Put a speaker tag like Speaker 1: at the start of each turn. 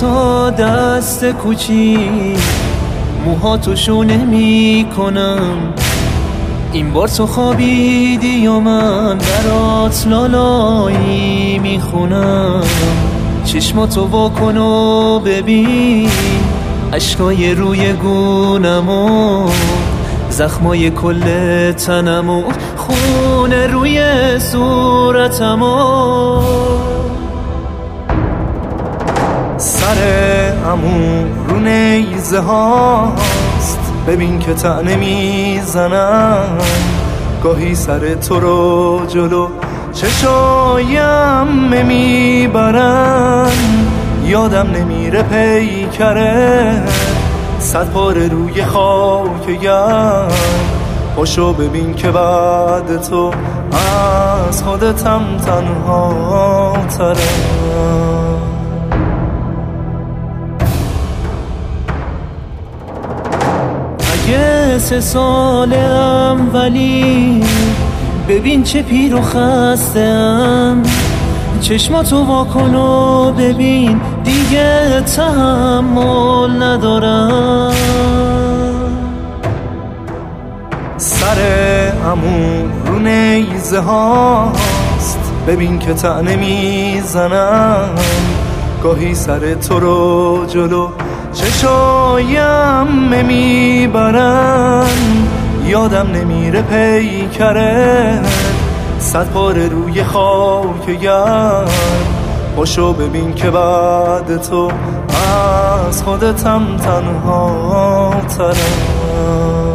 Speaker 1: تا دست کوچی. موهاتو شو نمی کنم این بار تو خوابیدی و من برات لالایی می‌خونم. چشماتو واکن و ببین. اشکای روی گونمو زخمای کل تنمو خون روی صورتمو.
Speaker 2: سر امو رو نیزه هاست. ببین که تنه می‌زنم. گاهی سر تو رو جلو چشایم می‌برن یادم نمیره پیکره. صد پار روی خاک گرم پاشو ببین که بعد تو از خودتم تنها ترم.
Speaker 1: سه سالم ولی ببین چه پیر و خستم چشماتو واکن و ببین دیگه تحمل ندارم.
Speaker 2: سر امو رو نیزه هاست. ببین که تنه می‌زنم. گاهی سر تو رو جلو چشایم می‌برن یادم نمیره پیکره. صد پار روی خاک گرم پاشو ببین که بعد تو از خودتم تنها ترم.